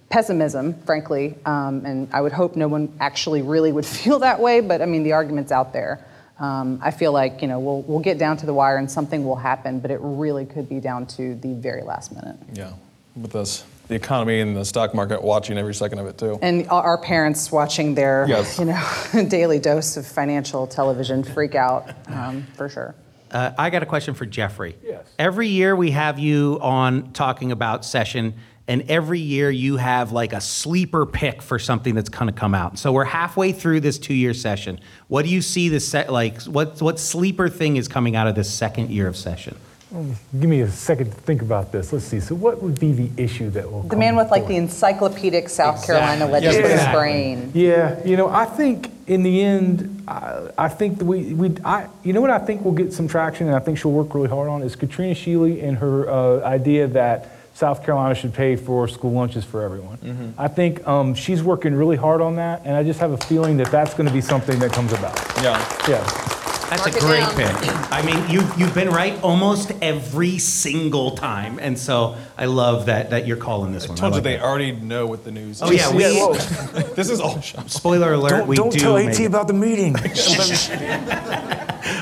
pessimism, frankly, um, and I would hope no one actually really would [LAUGHS] feel that way. But I mean, the argument's out there. Um, I feel like you know we'll we'll get down to the wire and something will happen, but it really could be down to the very last minute. Yeah, with this the economy and the stock market watching every second of it too. And our parents watching their Yes. you know [LAUGHS] daily dose of financial television freak out um, for sure. Uh, I got a question for Jeffrey. Yes. Every year we have you on talking about session, and every year you have like a sleeper pick for something that's going to come out. So we're halfway through this two-year session. What do you see the set like? What what sleeper thing is coming out of this second year of session? Give me a second to think about this. Let's see. So, what would be the issue that will? The man with like the encyclopedic South Carolina legislative Exactly. brain. Yeah, you know, I think in the end, I, I think that we, we, I, you know what I think will get some traction, and I think she'll work really hard on is Katrina Shealy and her uh, idea that South Carolina should pay for school lunches for everyone. I think um, she's working really hard on that, and I just have a feeling that that's going to be something that comes about. Yeah. Yeah. That's Mark a great down. pick. I mean, you you've been right almost every single time, and so I love that that you're calling this one. I Told you they that. already know what the news. Is. Oh yeah, we. [LAUGHS] this is all show. Spoiler alert: we do. make it. about the meeting. [LAUGHS]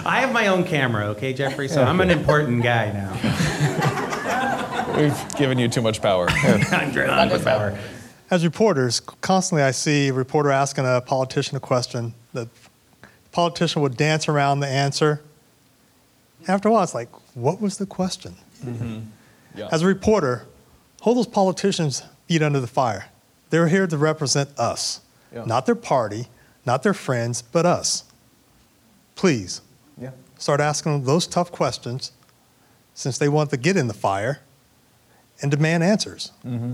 I have my own camera, okay, Jeffrey. So I'm an important guy now. [LAUGHS] We've given you too much power. I'm drunk with power. As reporters, constantly I see a reporter asking a politician a question. The politician would dance around the answer. After a while, it's like, what was the question? Mm-hmm. Yeah. As a reporter, hold those politicians' feet under the fire. They're here to represent us, Yeah. not their party, not their friends, but us. Please Yeah. start asking them those tough questions since they want to get in the fire and demand answers. Mm-hmm.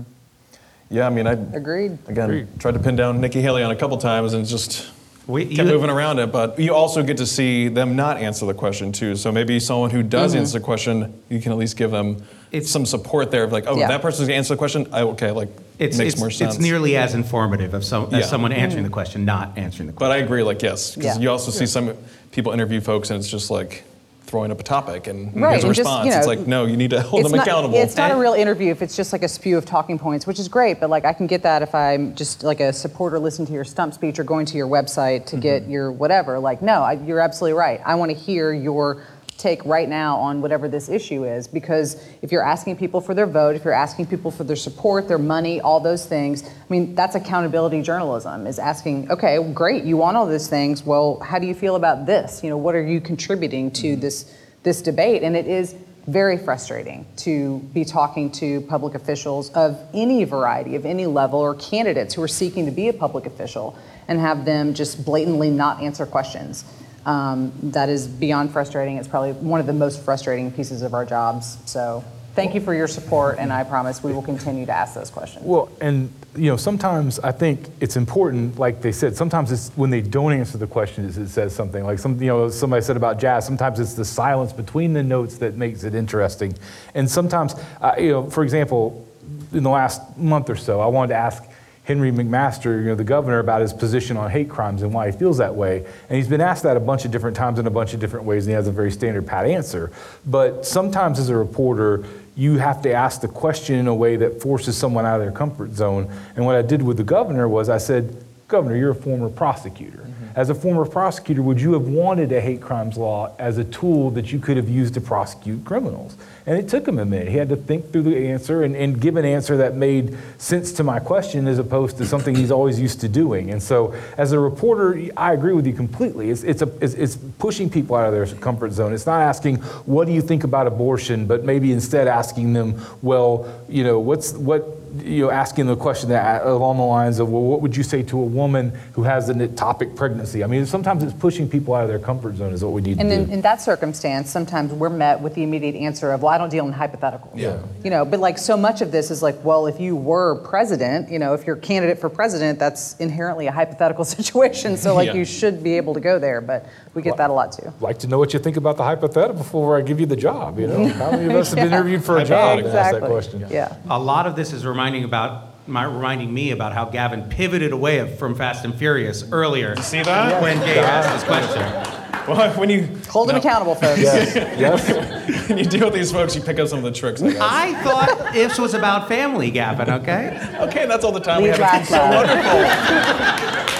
Yeah, I mean, I Agreed. again tried to pin down Nikki Haley on a couple times and just We- kept you- moving around it. But you also get to see them not answer the question too. So maybe someone who does Mm-hmm. answer the question, you can at least give them It's- some support there. Of like, oh, Yeah. that person's gonna answer the question. I, okay, like It's, makes it's, more sense. it's nearly as informative of some, as someone answering the question, not answering the question. But I agree. Like, yes, because Yeah. you also see some people interview folks, and it's just like throwing up a topic and Right, here's a and just, response. you know, it's like, no, you need to hold them not, accountable. It's not a real interview if it's just like a spew of talking points, which is great. But like I can get that if I'm just like a supporter listening to your stump speech or going to your website to Mm-hmm. get your whatever. Like no, I, you're absolutely right. I want to hear your take right now on whatever this issue is because if you're asking people for their vote, if you're asking people for their support, their money, all those things, I mean that's accountability journalism. Is asking, okay, great, you want all those things. Well, how do you feel about this? You know, what are you contributing to mm-hmm. this? this debate, and it is very frustrating to be talking to public officials of any variety, of any level, or candidates who are seeking to be a public official and have them just blatantly not answer questions. Um, that is beyond frustrating. It's probably one of the most frustrating pieces of our jobs. So, thank you for your support, and I promise we will continue to ask those questions. Well, and you know, sometimes I think it's important, like they said, sometimes it's when they don't answer the questions, it says something. Like some, you know, somebody said about jazz, sometimes it's the silence between the notes that makes it interesting. And sometimes, uh, you know, for example, in the last month or so, I wanted to ask Henry McMaster, you know, the governor, about his position on hate crimes and why he feels that way. And he's been asked that a bunch of different times in a bunch of different ways, and he has a very standard pat answer. But sometimes as a reporter, you have to ask the question in a way that forces someone out of their comfort zone. And what I did with the governor was I said, Governor, you're a former prosecutor. Mm-hmm. As a former prosecutor, would you have wanted a hate crimes law as a tool that you could have used to prosecute criminals? And it took him a minute. He had to think through the answer and, and give an answer that made sense to my question as opposed to something he's always used to doing. And so, as a reporter, I agree with you completely. It's, it's, a, it's, it's pushing people out of their comfort zone. It's not asking, what do you think about abortion, but maybe instead asking them, well, you know, what's, what, you know, asking the question that uh, along the lines of, well, what would you say to a woman who has an ectopic pregnancy? I mean, sometimes it's pushing people out of their comfort zone is what we need And to then do. in that circumstance, sometimes we're met with the immediate answer of, well, I don't deal in hypotheticals. Yeah. You know, but like so much of this is like, well, if you were president, you know, if you're a candidate for president, that's inherently a hypothetical [LAUGHS] situation. So like Yeah. you should be able to go there, but we get that a lot too. like to know what you think about the hypothetical before I give you the job. You know, [LAUGHS] how many of us have been interviewed for a job and asked that question? Yeah. A lot of this is reminding about my, reminding me about how Gavin pivoted away from Fast and Furious earlier. see that? When Gabe asked this question. Well, when you Hold them No. accountable, folks. [LAUGHS] Yes. yes. when you deal with these folks, you pick up some of the tricks. I guess. I thought this was about family, Gavin, okay? Okay, that's all the time we Leave have. It's so wonderful.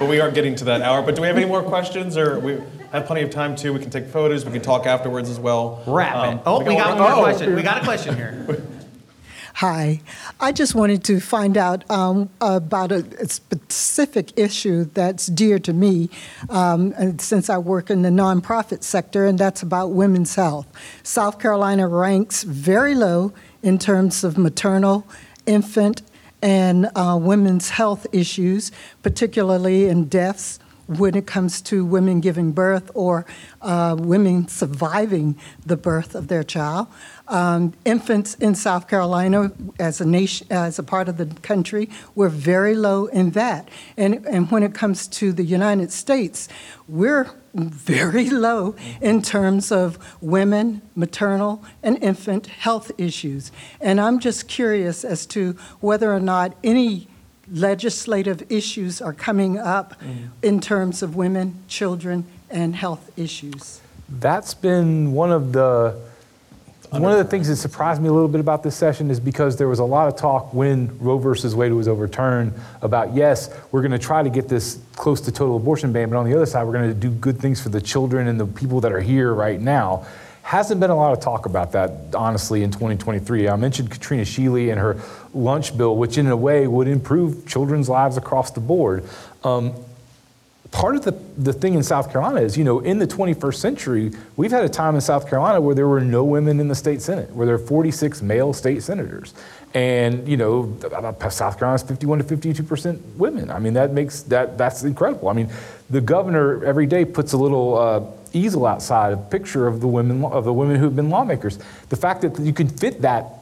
But we are getting to that hour. But do we have any more questions, or we have plenty of time too? We can take photos. We can talk afterwards as well. Wrap Um, it. Oh, we got one one more question. We got a question here. [LAUGHS] Hi. I just wanted to find out um, about a, a specific issue that's dear to me um, since I work in the nonprofit sector, and that's about women's health. South Carolina ranks very low in terms of maternal, infant, and uh, women's health issues, particularly in deaths when it comes to women giving birth or uh, women surviving the birth of their child. Um, infants in South Carolina, as a nation, as a part of the country, we're very low in that. And, and when it comes to the United States, we're very low in terms of women, maternal, and infant health issues. And I'm just curious as to whether or not any legislative issues are coming up mm. in terms of women, children, and health issues. That's been one of the one of the things that surprised me a little bit about this session is because there was a lot of talk when Roe versus Wade was overturned about yes, we're going to try to get this close to total abortion ban, but on the other side, we're going to do good things for the children and the people that are here right now. Hasn't been a lot of talk about that, honestly, in 2023. I mentioned Katrina Shealy and her lunch bill, which in a way would improve children's lives across the board. Um, part of the, the thing in South Carolina is, you know, in the 21st century, we've had a time in South Carolina where there were no women in the state Senate, where there are 46 male state senators. And, you know, South Carolina's 51 to 52% women. I mean, that makes that, that's incredible. I mean, the governor every day puts a little uh, easel outside, a picture of the women, of the women who have been lawmakers. The fact that you can fit that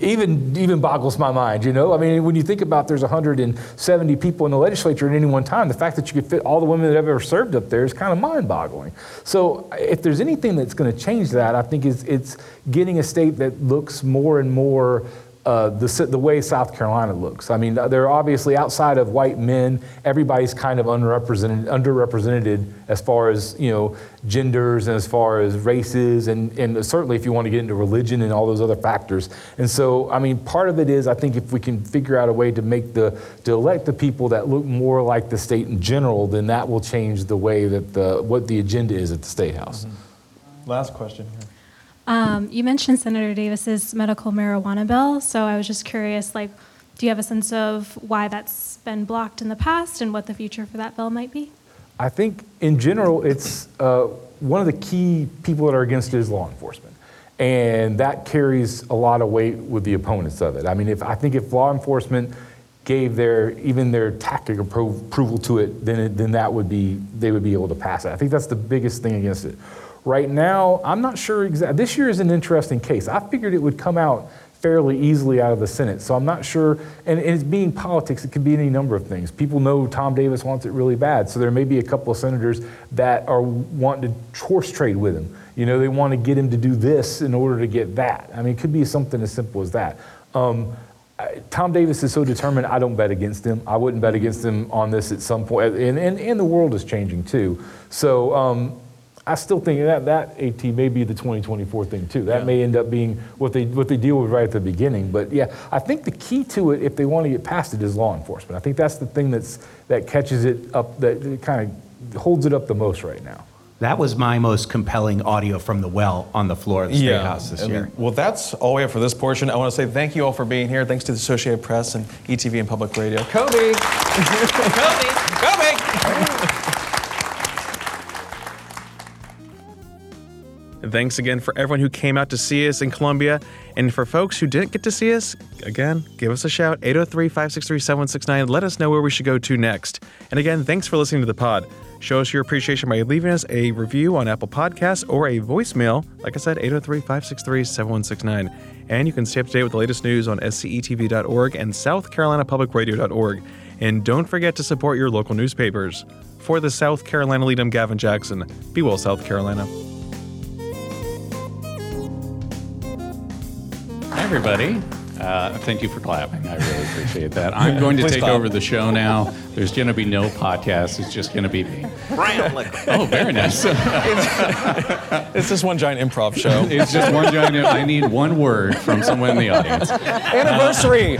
even even boggles my mind. You know, I mean, when you think about there's 170 people in the legislature at any one time, the fact that you could fit all the women that have ever served up there is kind of mind-boggling. So, if there's anything that's going to change that, I think is it's getting a state that looks more and more uh, the, the way South Carolina looks. I mean, they're obviously outside of white men, everybody's kind of underrepresented, underrepresented as far as, you know, genders and as far as races, and, and certainly if you want to get into religion and all those other factors. And so, I mean, part of it is I think if we can figure out a way to make the, to elect the people that look more like the state in general, then that will change the way that the, what the agenda is at the State House. Mm-hmm. Last question here. Um, you mentioned Senator Davis's medical marijuana bill, so I was just curious, like, do you have a sense of why that's been blocked in the past and what the future for that bill might be? I think in general, it's uh, one of the key people that are against it is law enforcement. And that carries a lot of weight with the opponents of it. I mean, if I think if law enforcement gave their even their tactic appro- approval to it, then it, then that would be they would be able to pass it. I think that's the biggest thing against it. Right now, I'm not sure exactly. This year is an interesting case. I figured it would come out fairly easily out of the Senate, so I'm not sure. And, and it's being politics, it could be any number of things. People know Tom Davis wants it really bad, so there may be a couple of senators that are wanting to horse trade with him. You know, they want to get him to do this in order to get that. I mean, it could be something as simple as that. Um, Tom Davis is so determined, I don't bet against him. I wouldn't bet against him on this at some point. And, and, and the world is changing too. So um, I still think that that AT may be the 2024 thing too. That Yeah. may end up being what they what they deal with right at the beginning. But yeah, I think the key to it, if they want to get past it, is law enforcement. I think that's the thing that's that catches it up, that kind of holds it up the most right now. That was my most compelling audio from the well on the floor of the State House this and- year. Well, that's all we have for this portion. I want to say thank you all for being here. Thanks to the Associated Press and ETV and Public Radio. Kobe! [LAUGHS] [LAUGHS] Kobe! Kobe! And thanks again for everyone who came out to see us in Columbia. And for folks who didn't get to see us, again, give us a shout 803 563 7169. Let us know where we should go to next. And again, thanks for listening to the pod. Show us your appreciation by leaving us a review on Apple Podcasts or a voicemail. Like I said, 803 563 7169. And you can stay up to date with the latest news on scetv.org and southcarolinapublicradio.org. And don't forget to support your local newspapers. For the South Carolina Lede, I'm Gavin Jackson. Be well, South Carolina. Hi, everybody. Uh, thank you for clapping. I really appreciate that. I'm going to Please take clap. over the show now. There's going to be no podcast. It's just going to be me. Brown liquor. [LAUGHS] Oh, very nice. [LAUGHS] It's just one giant improv show. [LAUGHS] it's just one giant. I need one word from someone in the audience. Anniversary.